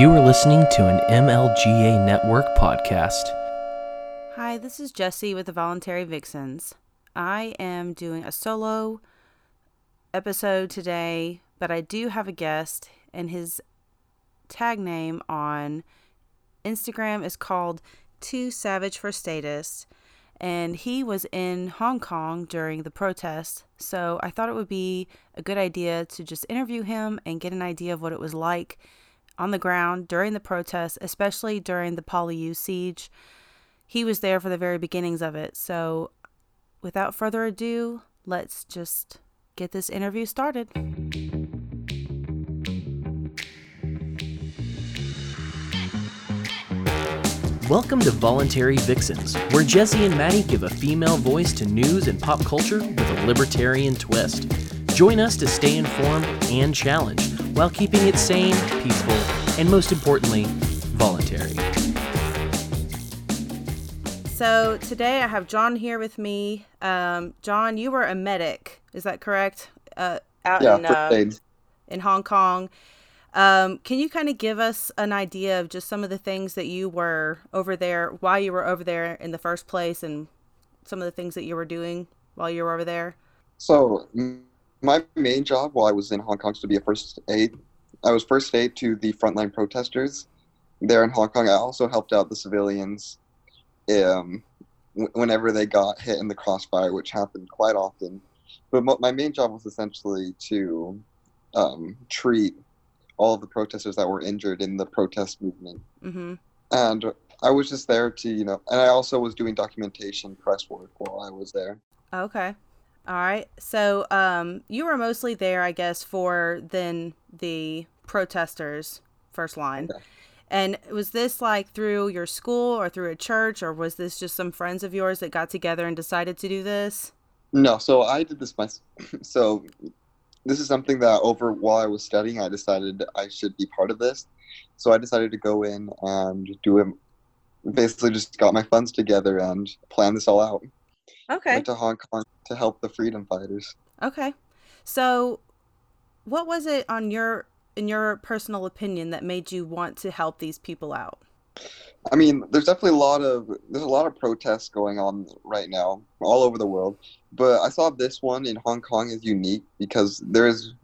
You are listening to an MLGA Network podcast. Hi, this is Jesse with the Voluntary Vixens. I am doing a solo episode today, but I do have a guest, and his tag name on Instagram is called Too Savage for Status. And he was in Hong Kong during the protest, so I thought it would be a good idea to just interview him and get an idea of what it was like on the ground during the protests, especially during the PolyU siege. He was there for the very beginnings of it. So, without further ado, let's just get this interview started. Welcome to Voluntary Vixens, where Jesse and Maddie give a female voice to news and pop culture with a libertarian twist. Join us to stay informed and challenged while keeping it sane, peaceful, and most importantly, voluntary. So today I have John here with me. Um, John, you were a medic, is that correct? Uh, out Yeah, in uh, in Hong Kong. Um, can you kind of give us an idea of just some of the things that you were over there, why you were over there in the first place, and some of the things that you were doing while you were over there? So m- my main job while I was in Hong Kong was to be a first aid. I was first aid to the frontline protesters there in Hong Kong. I also helped out the civilians um, whenever they got hit in the crossfire, which happened quite often. But my main job was essentially to um, treat all of the protesters that were injured in the protest movement. Mm-hmm. And I was just there to, you know, and I also was doing documentation press work while I was there. Okay. All right. So, um, you were mostly there, I guess, for then the protesters first line. Okay. And was this like through your school or through a church, or was this just some friends of yours that got together and decided to do this? No, so I did this myself. So this is something that over while I was studying, I decided I should be part of this. So I decided to go in and do it. Basically, just got my funds together and plan this all out. Okay. Went to Hong Kong to help the freedom fighters. Okay. So, what was it on your in your personal opinion that made you want to help these people out? I mean, there's definitely a lot of there's a lot of protests going on right now all over the world, but I saw this one in Hong Kong is unique because there's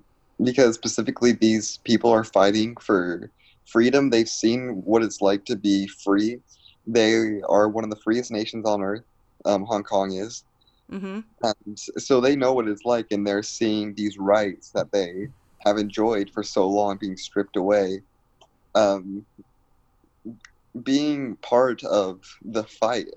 because specifically these people are fighting for freedom. They've seen what it's like to be free. They are one of the freest nations on earth. Um, Hong Kong is, Mm-hmm. and so they know what it's like, and they're seeing these rights that they have enjoyed for so long being stripped away. Um, being part of the fight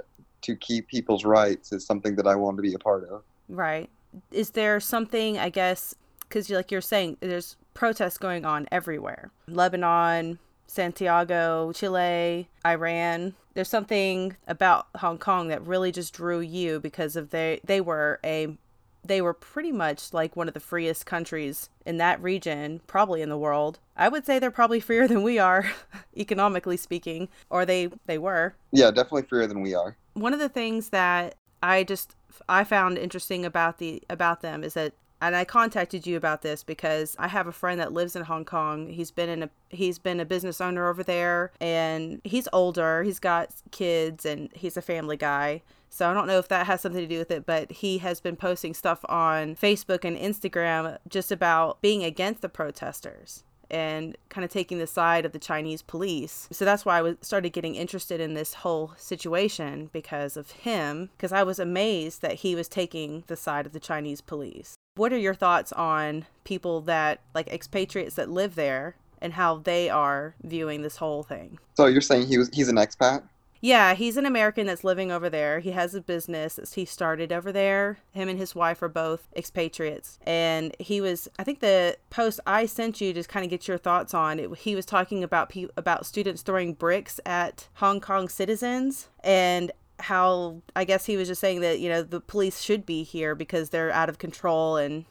to keep people's rights is something that I want to be a part of. Right. Is there something I guess because you, like you're saying, there's protests going on everywhere. Lebanon, Santiago, Chile, Iran. There's something about Hong Kong that really just drew you because of they they were a they were pretty much like one of the freest countries in that region, probably in the world. I would say they're probably freer than we are, economically speaking, or they they were. Yeah, definitely freer than we are. One of the things that I just I found interesting about the about them is that and I contacted you about this because I have a friend that lives in Hong Kong. He's been in a he's been a business owner over there and he's older. He's got kids and he's a family guy. So I don't know if that has something to do with it, but he has been posting stuff on Facebook and Instagram just about being against the protesters and kind of taking the side of the Chinese police. So that's why I started getting interested in this whole situation because of him because I was amazed that he was taking the side of the Chinese police. What are your thoughts on people that like expatriates that live there and how they are viewing this whole thing? So you're saying he was he's an expat? Yeah, he's an American that's living over there. He has a business that he started over there. Him and his wife are both expatriates. And he was, I think the post I sent you to kind of get your thoughts on it, he was talking about pe- about students throwing bricks at Hong Kong citizens and how I guess he was just saying that, you know, the police should be here because they're out of control and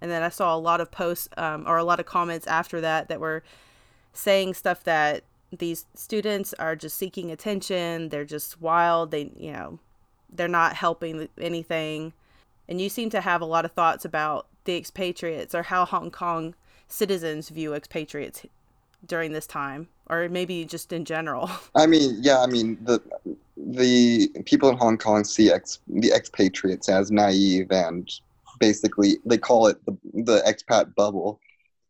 and then I saw a lot of posts um, or a lot of comments after that that were saying stuff that these students are just seeking attention. They're just wild. They, you know, they're not helping anything. And you seem to have a lot of thoughts about the expatriates or how Hong Kong citizens view expatriates during this time, or maybe just in general. I mean, yeah, I mean the the people in Hong Kong see ex, the expatriates as naive and basically they call it the the expat bubble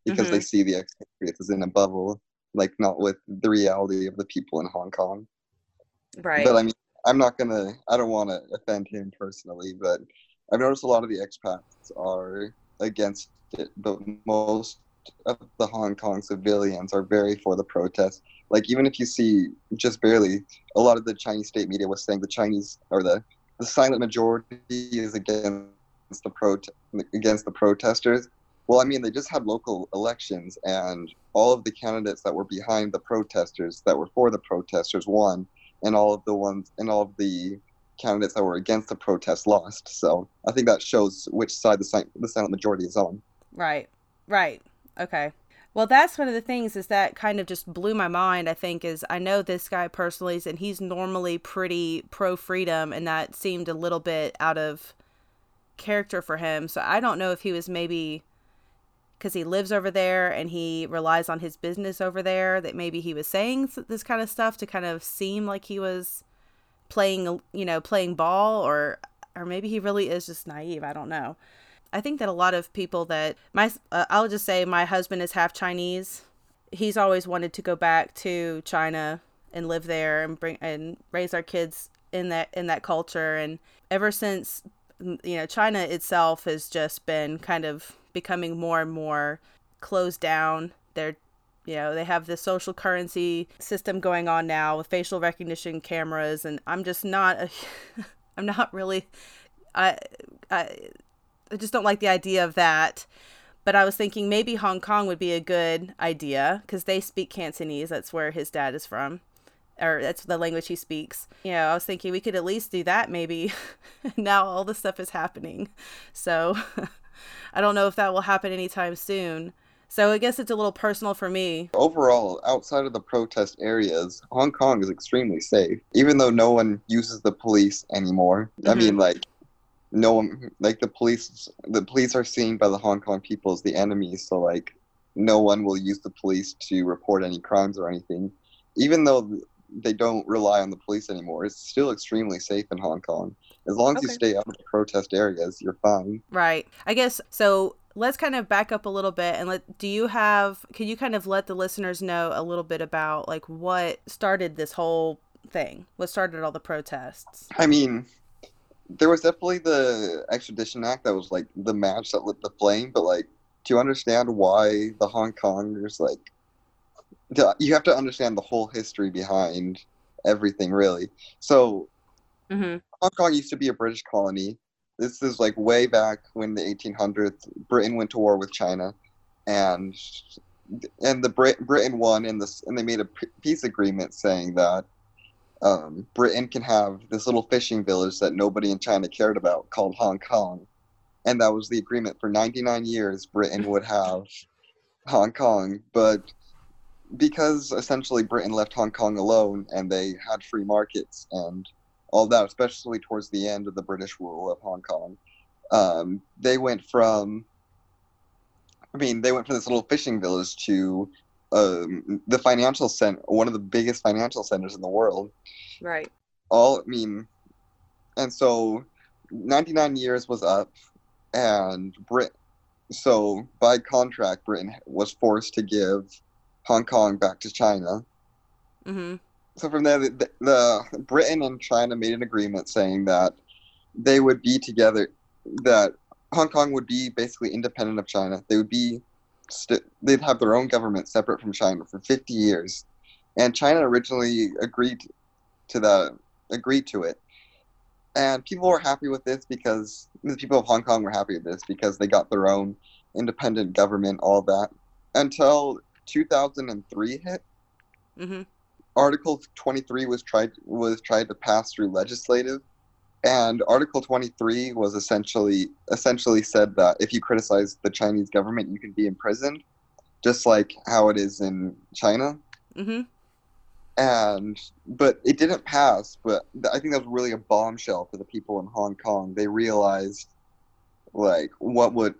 because mm-hmm. they see the expatriates as in a bubble, like not with the reality of the people in Hong Kong. Right. But I mean, I'm not gonna. I don't want to offend him personally, but I've noticed a lot of the expats are against it, but most of the Hong Kong civilians are very for the protest. Like even if you see just barely, a lot of the Chinese state media was saying the Chinese or the the silent majority is against the pro against the protesters. Well, I mean, they just had local elections, and all of the candidates that were behind the protesters, that were for the protesters, won, and all of the ones and all of the candidates that were against the protest lost. So I think that shows which side the, silent, the silent majority is on. Right, right. Okay. Well, that's one of the things is that kind of just blew my mind. I think is I know this guy personally, and he's normally pretty pro freedom, and that seemed a little bit out of character for him. So I don't know if he was maybe because he lives over there and he relies on his business over there that maybe he was saying this kind of stuff to kind of seem like he was playing you know playing ball or or maybe he really is just naive i don't know i think that a lot of people that my uh, i'll just say my husband is half chinese. He's always wanted to go back to china and live there and bring and raise our kids in that in that culture. And ever since you know china itself has just been kind of becoming more and more closed down. They're you know they have this social currency system going on now with facial recognition cameras. And i'm just not a, i'm not really I, I i just don't like the idea of that but i was thinking maybe hong kong would be a good idea because they speak cantonese that's where his dad is from or that's the language he speaks you know i was thinking we could at least do that maybe now all this stuff is happening so i don't know if that will happen anytime soon so I guess it's a little personal for me. Overall, outside of the protest areas, Hong Kong is extremely safe. Even though no one uses the police anymore. Mm-hmm. I mean, like, no one, like the police, the police are seen by the Hong Kong people as the enemy. So like, no one will use the police to report any crimes or anything. Even though they don't rely on the police anymore, it's still extremely safe in Hong Kong. As long as okay. you stay out of the protest areas, you're fine. Right. I guess so let's kind of back up a little bit and let do you have can you kind of let the listeners know a little bit about like what started this whole thing what started all the protests i mean there was definitely the extradition act that was like the match that lit the flame but like to understand why the hong kongers like you have to understand the whole history behind everything really so mm-hmm. hong kong used to be a british colony this is like way back when the 1800s britain went to war with china and and the Brit- britain won in this and they made a peace agreement saying that um, britain can have this little fishing village that nobody in china cared about called hong kong and that was the agreement for 99 years britain would have hong kong but because essentially britain left hong kong alone and they had free markets and all that, especially towards the end of the British rule of Hong Kong. Um, they went from, I mean, they went from this little fishing village to um, the financial center, one of the biggest financial centers in the world. Right. All, I mean, and so 99 years was up, and Brit, so by contract, Britain was forced to give Hong Kong back to China. Mm-hmm so from there, the, the, Britain and China made an agreement saying that they would be together, that Hong Kong would be basically independent of China. They would be, st- they'd have their own government separate from China for 50 years, and China originally agreed to that, agreed to it, and people were happy with this because the people of Hong Kong were happy with this because they got their own independent government, all that, until 2003 hit. Mm-hmm. Article 23 was tried was tried to pass through legislative, and Article 23 was essentially essentially said that if you criticize the Chinese government, you can be imprisoned, just like how it is in China. Mm-hmm. And but it didn't pass. But I think that was really a bombshell for the people in Hong Kong. They realized like what would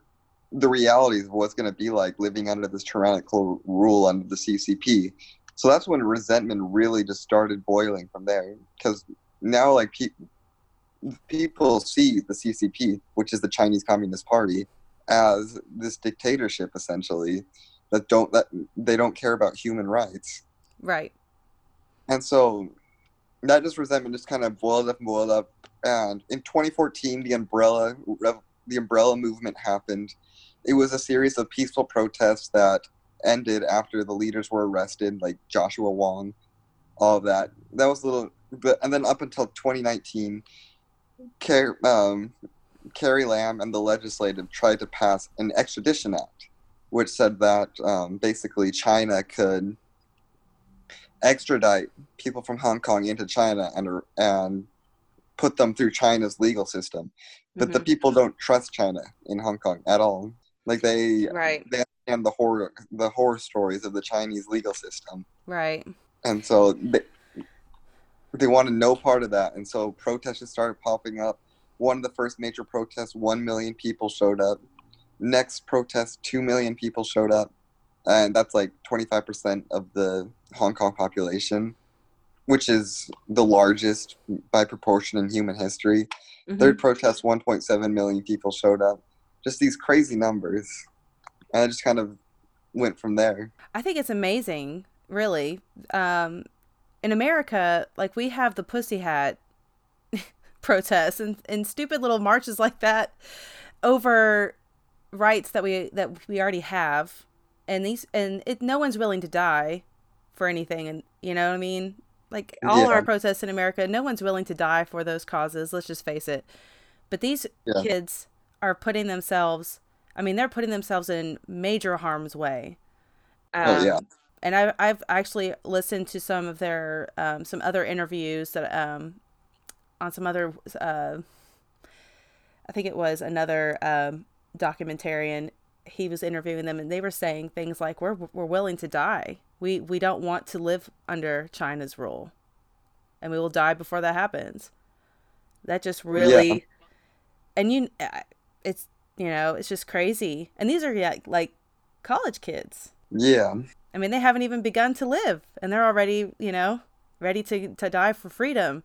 the realities of what's going to be like living under this tyrannical rule under the CCP. So that's when resentment really just started boiling from there. Because now, like pe- people see the CCP, which is the Chinese Communist Party, as this dictatorship essentially that don't that they don't care about human rights. Right. And so that just resentment just kind of boiled up and boiled up. And in 2014, the umbrella the umbrella movement happened. It was a series of peaceful protests that ended after the leaders were arrested, like Joshua Wong, all of that. That was a little, but and then up until 2019, Car- um, Carrie Lam and the legislative tried to pass an extradition act, which said that um, basically China could extradite people from Hong Kong into China and and put them through China's legal system. But mm-hmm. the people don't trust China in Hong Kong at all. Like they right. they understand the horror the horror stories of the Chinese legal system. Right. And so they they wanted no part of that. And so protests just started popping up. One of the first major protests, one million people showed up. Next protest, two million people showed up and that's like 25% of the Hong Kong population, which is the largest by proportion in human history. Mm-hmm. Third protest, 1.7 million people showed up. Just these crazy numbers. And I just kind of went from there. I think it's amazing, really. Um, in America, like we have the Pussy Hat protests and, and stupid little marches like that over rights that we that we already have. And these and it no one's willing to die for anything. And you know what i mean? Like all yeah. our protests in america no one's willing to die for those causes. Let's just face it. But these yeah. kids are putting themselves i mean they're putting themselves in major harm's way. Um, oh yeah and I've, I've actually listened to some of their um, some other interviews that um, on some other uh, i think it was another um, documentarian he was interviewing them and they were saying things like we're we're willing to die. We we don't want to live under China's rule. And we will die before that happens. That just really yeah. and you uh, it's you know, it's just crazy. And these are yeah, like college kids. Yeah. I mean, they haven't even begun to live and they're already, you know, ready to to die for freedom.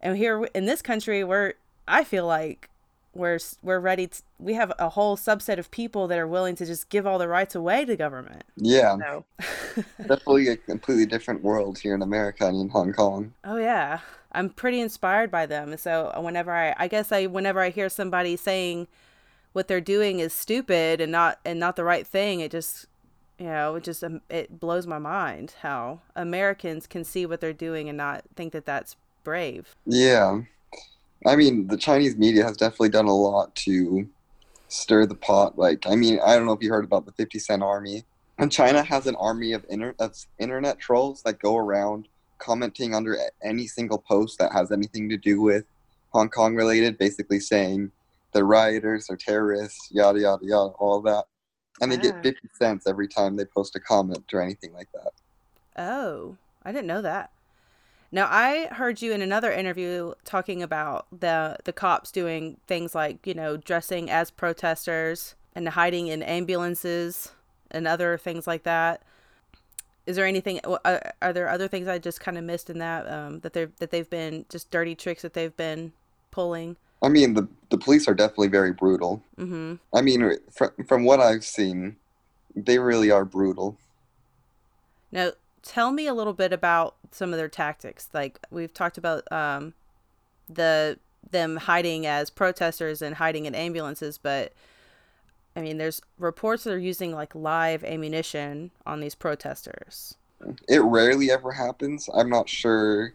And here in this country where I feel like we're we're ready to we have a whole subset of people that are willing to just give all the rights away to government. Yeah. So. definitely a completely different world here in america and in hong kong. Oh yeah. I'm pretty inspired by them. So uh, whenever i i guess i whenever i hear somebody saying what they're doing is stupid and not and not the right thing it just you know it just um, it blows my mind how americans can see what they're doing and not think that that's brave yeah I mean, the Chinese media has definitely done a lot to stir the pot. Like, I mean, I don't know if you heard about the 50 Cent Army. And China has an army of, inter- of internet trolls that go around commenting under any single post that has anything to do with Hong Kong related, basically saying the rioters are terrorists, yada, yada, yada, all that. And they get 50 cents every time they post a comment or anything like that. Oh, I didn't know that. Now, I heard you in another interview talking about the the cops doing things like, you know, dressing as protesters and hiding in ambulances and other things like that. Is there anything? Uh, are there other things I just kind of missed in that um, that they that they've been just dirty tricks that they've been pulling? I mean, the the police are definitely very brutal. Mm-hmm. I mean, from from what I've seen, they really are brutal. Now, tell me a little bit about some of their tactics. Like we've talked about um, the them hiding as protesters and hiding in ambulances, but I mean, there's reports that are using like live ammunition on these protesters. It rarely ever happens. I'm not sure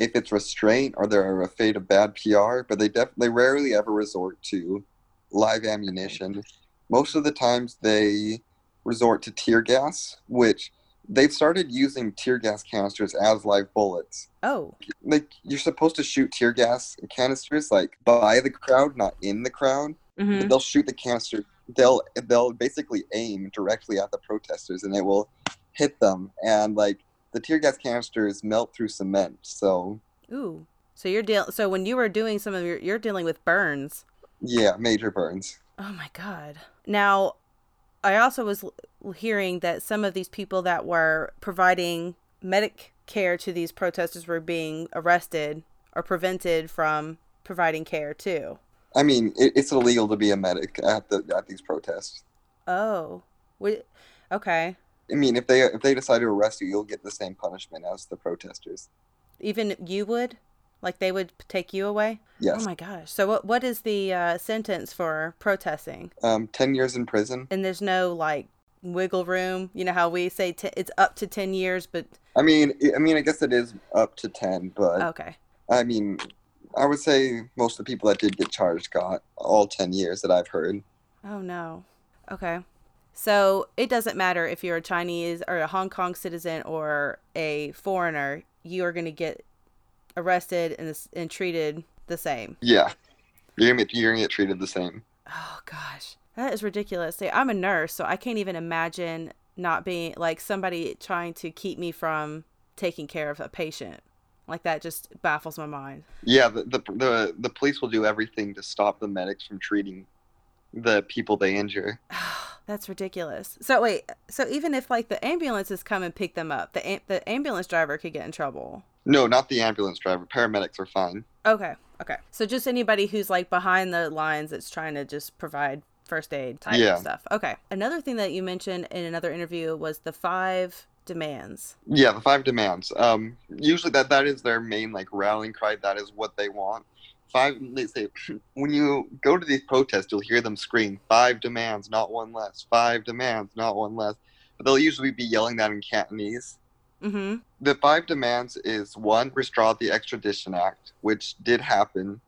if it's restraint or they're afraid of bad PR, but they definitely rarely ever resort to live ammunition. Most of the times they resort to tear gas, which they've started using tear gas canisters as live bullets. Oh. Like you're supposed to shoot tear gas canisters like by the crowd, not in the crowd. Mm-hmm. they'll shoot the canister. They'll they'll basically aim directly at the protesters, and it will hit them. And like the tear gas canisters melt through cement. So. Ooh. So you're dealing. So when you were doing some of your, you're dealing with burns. Yeah, major burns. Oh my god. Now, I also was hearing that some of these people that were providing medic care to these protesters were being arrested or prevented from providing care too. I mean, it, it's illegal to be a medic at the at these protests. Oh. We, okay. I mean, if they if they decide to arrest you, you'll get the same punishment as the protesters. Even you would? Like they would take you away? Yes. Oh my gosh. So what what is the uh, sentence for protesting? Um, ten years in prison. And there's no like wiggle room. You know how we say t- it's up to 10 years, but I mean, I I mean, I guess it is up to ten, but okay. I mean, I would say most of the people that did get charged got all ten years that I've heard. Oh no. Okay. So it doesn't matter if you're a Chinese or a Hong Kong citizen or a foreigner, you are going to get arrested and, and treated the same. Yeah, you're you're gonna get treated the same. Oh gosh, that is ridiculous. See, I'm a nurse, so I can't even imagine not being like somebody trying to keep me from taking care of a patient. Like that just baffles my mind. Yeah, the, the the the police will do everything to stop the medics from treating the people they injure. Oh, That's ridiculous. So wait, so even if like the ambulances come and pick them up, the am- the ambulance driver could get in trouble. No, not the ambulance driver. Paramedics are fine. Okay, okay. So just anybody who's like behind the lines that's trying to just provide first aid type Yeah. stuff. Okay. Another thing that you mentioned in another interview was the five demands. Yeah, the five demands. Um, usually that that is their main like rallying cry. That is what they want. Five. They say when you go to these protests, you'll hear them scream five demands, not one less. Five demands, not one less. But they'll usually be yelling that in Cantonese. Mm-hmm. The five demands is one, withdraw the extradition act, which did happen.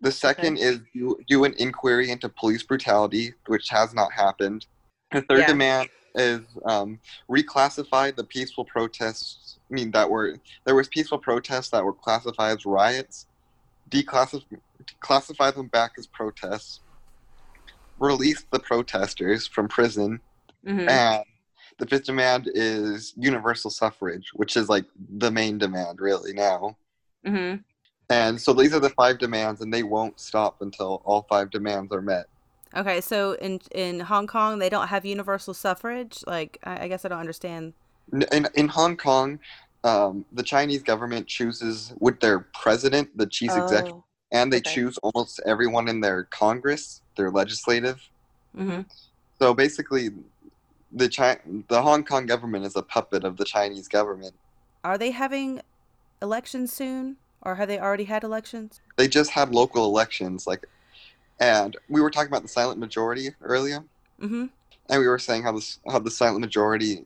The second is do, do an inquiry into police brutality, which has not happened. The third Yeah. demand is um, reclassify the peaceful protests. I mean, that were there was peaceful protests that were classified as riots. Declassify classify them back as protests. Release the protesters from prison Mm-hmm. and the fifth demand is universal suffrage, which is like the main demand really now. Mm-hmm. And so these are the five demands, and they won't stop until all five demands are met. Okay, so in in Hong Kong they don't have universal suffrage. Like I, I guess I don't understand. In, in Hong Kong, um, the Chinese government chooses with their president, the chief executive, and they okay. choose almost everyone in their Congress, their legislative. Mm-hmm. So basically, the Chi- the Hong Kong government is a puppet of the Chinese government. Are they having elections soon, or have they already had elections? they just had local elections like and we were talking about the silent majority earlier Mm-hmm. and we were saying how this how the silent majority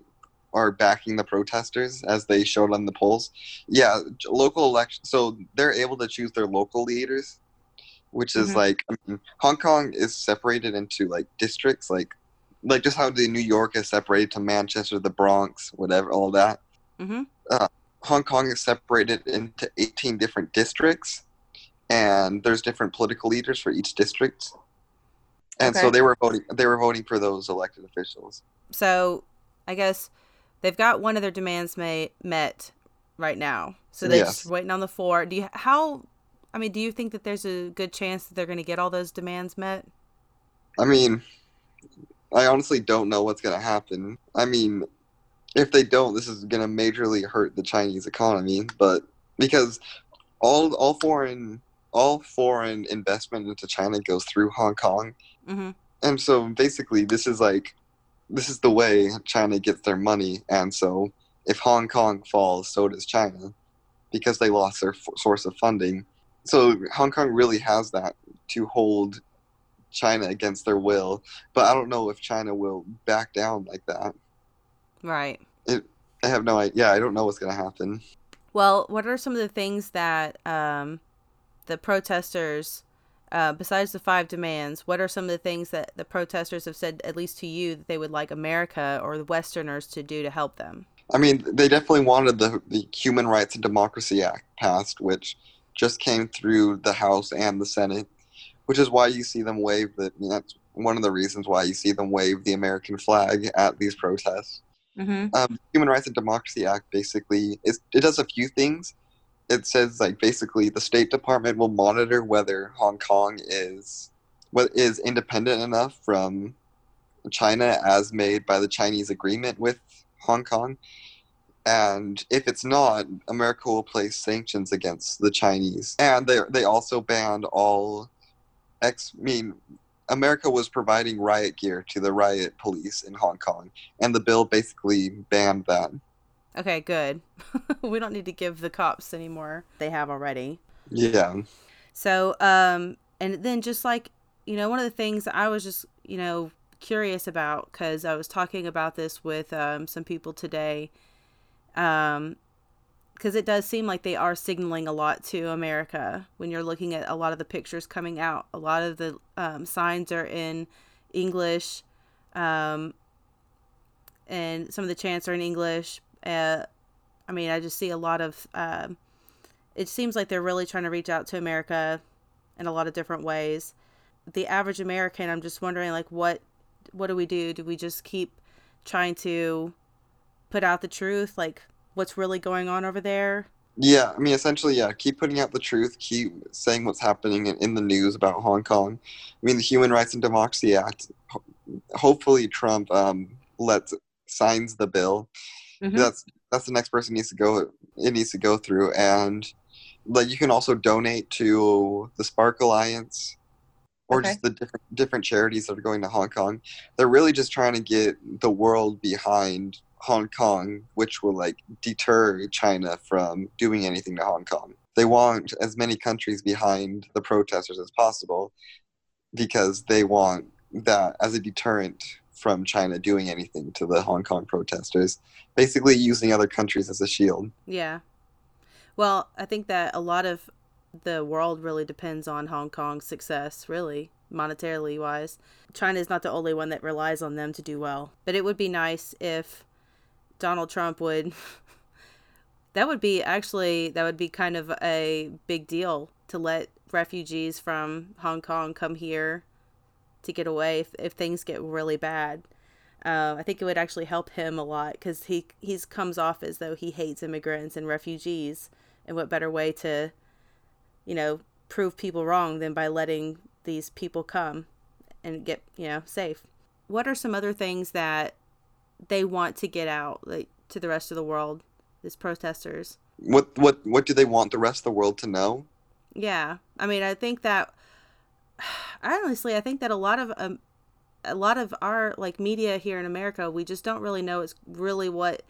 are backing the protesters as they showed on the polls yeah local election so they're able to choose their local leaders which is Mhm. like I mean, hong kong is separated into like districts like like just how the new york is separated to manchester the bronx whatever all that Mm-hmm. Hong Kong is separated into 18 different districts, and there's different political leaders for each district. And so they were voting. They were voting for those elected officials. So I guess they've got one of their demands ma- met right now. So they're Yes. just waiting on the four. Do you how? I mean, do you think that there's a good chance that they're going to get all those demands met? I mean, I honestly don't know what's going to happen. I mean, if they don't, this is going to majorly hurt the Chinese economy. But because all all foreign all foreign investment into China goes through Hong Kong, Mm-hmm. and so basically this is like this is the way china gets their money and so if hong kong falls so does china because they lost their f- source of funding. So hong kong really has that to hold china against their will but i don't know if china will back down like that. Right. i have no idea yeah i don't know what's going to happen. Well, what are some of the things that um, the protesters, uh, besides the five demands, what are some of the things that the protesters have said, at least to you, that they would like America or the Westerners to do to help them? I mean, they definitely wanted the the Human Rights and Democracy Act passed, which just came through the House and the Senate, which is why you see them wave the. I mean, that's one of the reasons why you see them wave the American flag at these protests. Mm-hmm. Um, Human Rights and Democracy Act basically is it does a few things. It says like basically the State Department will monitor whether Hong Kong is what is independent enough from China as made by the Chinese agreement with Hong Kong. And if it's not, America will place sanctions against the Chinese. And they they also banned all ex I mean America was providing riot gear to the riot police in Hong Kong, and the bill basically banned that. Okay, good. we don't need to give the cops anymore. They have already. Yeah. So, um, and then just like, you know, one of the things I was just, you know, curious about because I was talking about this with um, some people today. Um, because it does seem like they are signaling a lot to America when you're looking at a lot of the pictures coming out. A lot of the um, signs are in English, um, and some of the chants are in English. Uh, I mean, I just see a lot of. Uh, it seems like they're really trying to reach out to America in a lot of different ways. The average American, I'm just wondering, like, what what do we do? Do we just keep trying to put out the truth, like what's really going on over there? Yeah, I mean, essentially, yeah. Keep putting out the truth. Keep saying what's happening in, in the news about Hong Kong. I mean, the Human Rights and Democracy Act. Hopefully, Trump um, lets signs the bill. Mm-hmm. That's that's the next person needs to go. It needs to go through, and like you can also donate to the Spark Alliance or okay. just the different different charities that are going to Hong Kong. They're really just trying to get the world behind Hong Kong, which will like deter China from doing anything to Hong Kong. They want as many countries behind the protesters as possible because they want that as a deterrent from China doing anything to the Hong Kong protesters, basically using other countries as a shield. Yeah. Well, I think that a lot of the world really depends on Hong Kong's success, really, monetarily wise. China is not the only one that relies on them to do well. But it would be nice if Donald Trump would. that would be actually, that would be kind of a big deal to let refugees from Hong Kong come here to get away if, if things get really bad. Uh, I think it would actually help him a lot because he he's comes off as though he hates immigrants and refugees, and what better way to you know, prove people wrong than by letting these people come and get, you know, safe. What are some other things that they want to get out like to the rest of the world, these protesters? What what what do they want the rest of the world to know? Yeah. I mean, I think that honestly, I think that a lot of um, a lot of our like media here in America, we just don't really know it's really what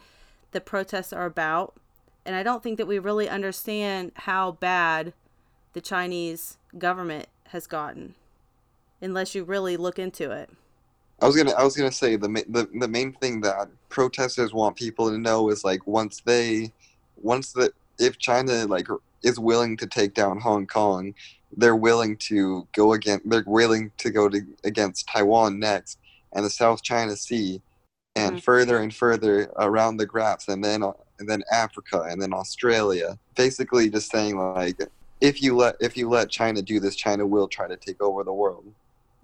the protests are about. And I don't think that we really understand how bad the Chinese government has gotten, unless you really look into it. I was gonna I was gonna say the the the main thing that protesters want people to know is like once they once the if China like is willing to take down Hong Kong, they're willing to go again. They're willing to go to against Taiwan next, and the South China Sea, and mm-hmm. further and further around the graphs, and then and then Africa, and then Australia. Basically, just saying like if you let if you let China do this, China will try to take over the world.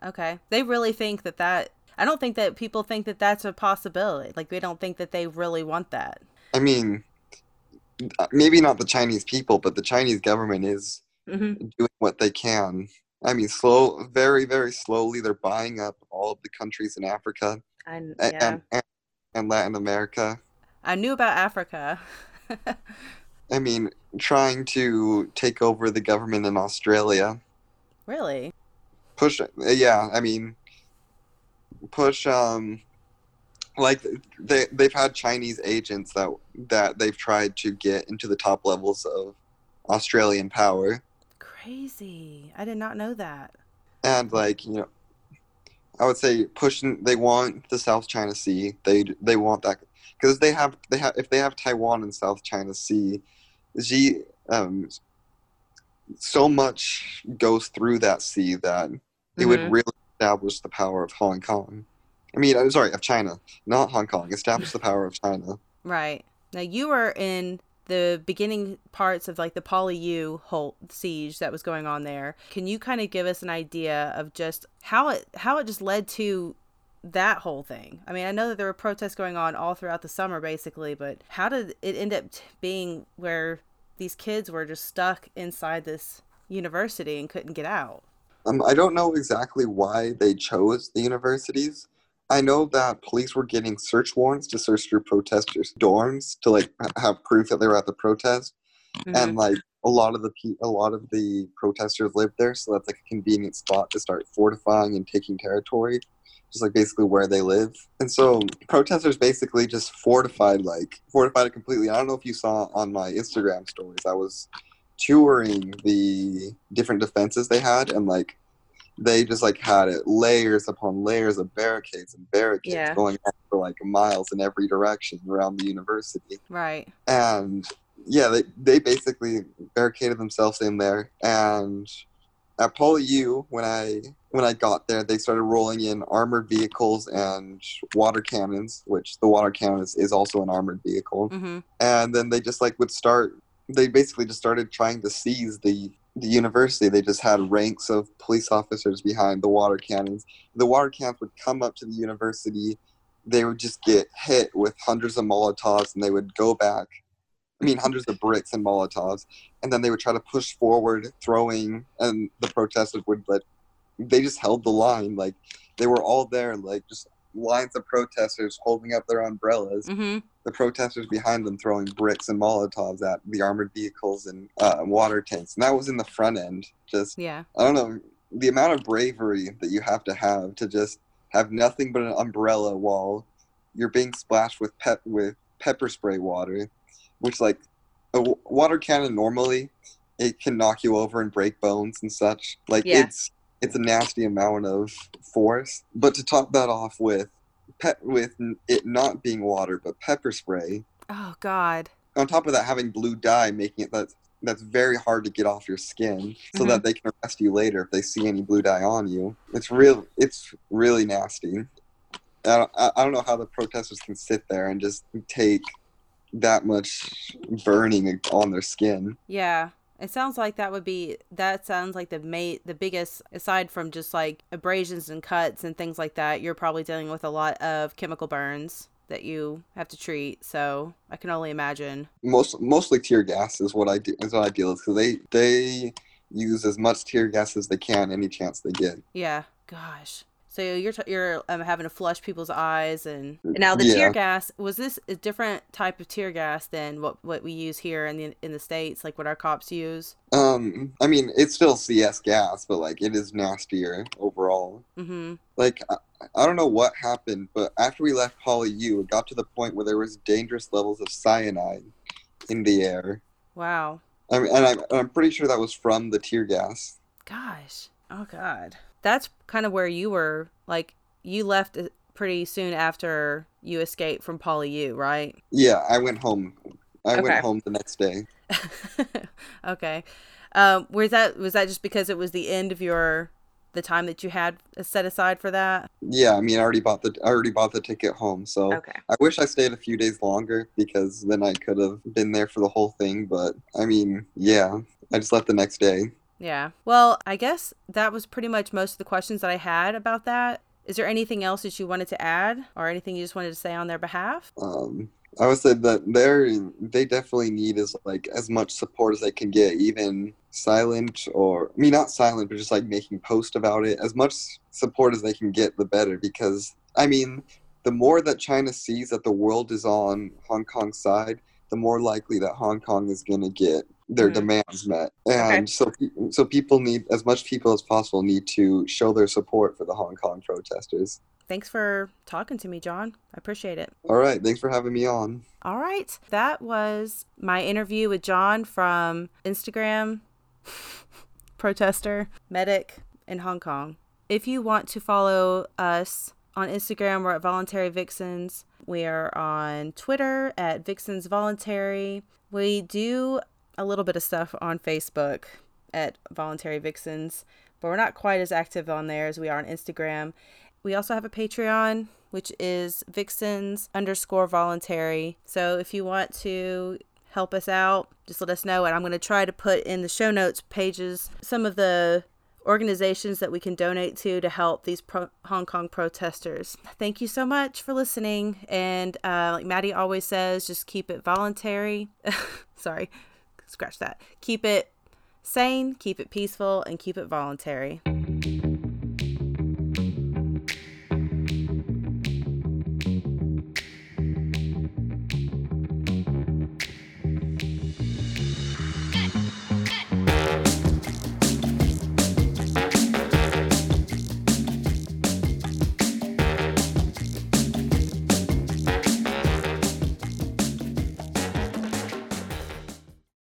Okay, they really think that that. I don't think that people think that that's a possibility. Like they don't think that they really want that. I mean, maybe not the Chinese people, but the Chinese government is mm-hmm. doing what they can. I mean, slow, very, very slowly, they're buying up all of the countries in Africa and, yeah. and, and Latin America. I knew about Africa. I mean, trying to take over the government in Australia. Really? Push. Yeah, I mean, push. Um, like they they've had Chinese agents that that they've tried to get into the top levels of Australian power. Crazy! I did not know that. And like you know, I would say pushing. They want the South China Sea. They they want that because they have they have if they have Taiwan and South China Sea, Xi, um, so much goes through that sea that it mm-hmm. would really establish the power of Hong Kong. I mean, I'm sorry, of China, not Hong Kong. Establish the power of China. Right. Now you were in the beginning parts of like the PolyU whole siege that was going on there. Can you kind of give us an idea of just how it how it just led to that whole thing? I mean, I know that there were protests going on all throughout the summer, basically, but how did it end up being where these kids were just stuck inside this university and couldn't get out? Um, I don't know exactly why they chose the universities. I know that police were getting search warrants to search through protesters' dorms to like have proof that they were at the protest, mm-hmm. and like a lot of the pe- a lot of the protesters lived there, so that's like a convenient spot to start fortifying and taking territory, just like basically where they live. And so protesters basically just fortified like fortified it completely. I don't know if you saw on my Instagram stories. I was touring the different defenses they had, and like they just like had it layers upon layers of barricades and barricades yeah. going for like miles in every direction around the university. Right. And yeah, they they basically barricaded themselves in there. And at Poly U, when I when I got there, they started rolling in armored vehicles and water cannons, which the water cannon is, is also an armored vehicle. Mm-hmm. And then they just like would start. They basically just started trying to seize the the university. They just had ranks of police officers behind the water cannons. The water cannons would come up to the university. They would just get hit with hundreds of Molotovs, and they would go back I mean, hundreds of bricks and Molotovs, and then they would try to push forward, throwing, and the protesters would, but they just held the line. Like they were all there, like just lines of protesters holding up their umbrellas. Mm-hmm. The protesters behind them throwing bricks and Molotovs at the armored vehicles and uh, water tanks, and that was in the front end. Just yeah, I don't know the amount of bravery that you have to have to just have nothing but an umbrella while you're being splashed with pep with pepper spray water which like a water cannon normally it can knock you over and break bones and such. Like yeah. it's it's a nasty amount of force. But to top that off with with it not being water but pepper spray. Oh God. On top of that, having blue dye, making it that that's very hard to get off your skin, so mm-hmm. that they can arrest you later if they see any blue dye on you. It's real. It's really nasty. I don't, I don't know how the protesters can sit there and just take that much burning on their skin. Yeah. It sounds like that would be that sounds like the mate the biggest aside from just like abrasions and cuts and things like that, you're probably dealing with a lot of chemical burns that you have to treat. So I can only imagine. Most mostly tear gas is what I do is what I deal with because they they use as much tear gas as they can any chance they get. Yeah. Gosh. So you're t- you're um, having to flush people's eyes, and, and now the yeah. tear gas was this a different type of tear gas than what what we use here in the in the states, like what our cops use. Um, I mean, it's still CS gas, but like it is nastier overall. Mm-hmm. Like I, I don't know what happened, but after we left Poly U, it got to the point where there was dangerous levels of cyanide in the air. Wow. I mean, and I'm, I'm pretty sure that was from the tear gas. Gosh. Oh God that's kind of where you were like you left pretty soon after you escaped from Poly U, right? Yeah, I went home. I okay. went home the next day. okay. Um, was that was that just because it was the end of your the time that you had set aside for that? Yeah, I mean, I already bought the I already bought the ticket home, so okay. I wish I stayed a few days longer because then I could have been there for the whole thing. But I mean, yeah, I just left the next day. Yeah. Well, I guess that was pretty much most of the questions that I had about that. Is there anything else that you wanted to add or anything you just wanted to say on their behalf? Um, I would say that they're they definitely need as like as much support as they can get, even silent or I mean not silent, but just like making post about it. As much support as they can get, the better. Because I mean, the more that China sees that the world is on Hong Kong's side, the more likely that Hong Kong is going to get their mm. demands met. And okay. so, so people need as much people as possible need to show their support for the Hong Kong protesters. Thanks for talking to me, John. I appreciate it. All right. Thanks for having me on. All right. That was my interview with John from Instagram, protester, medic in Hong Kong. If you want to follow us on Instagram, we're at Voluntary Vixens. We are on Twitter at Vixens Voluntary. We do a little bit of stuff on Facebook at Voluntary Vixens, but we're not quite as active on there as we are on Instagram. We also have a Patreon, which is Vixens underscore voluntary. So if you want to help us out, just let us know. And I'm going to try to put in the show notes pages some of the organizations that we can donate to to help these pro- Hong Kong protesters. Thank you so much for listening. And uh, like Maddie always says, just keep it voluntary. Sorry, scratch that. Keep it sane, keep it peaceful, and keep it voluntary.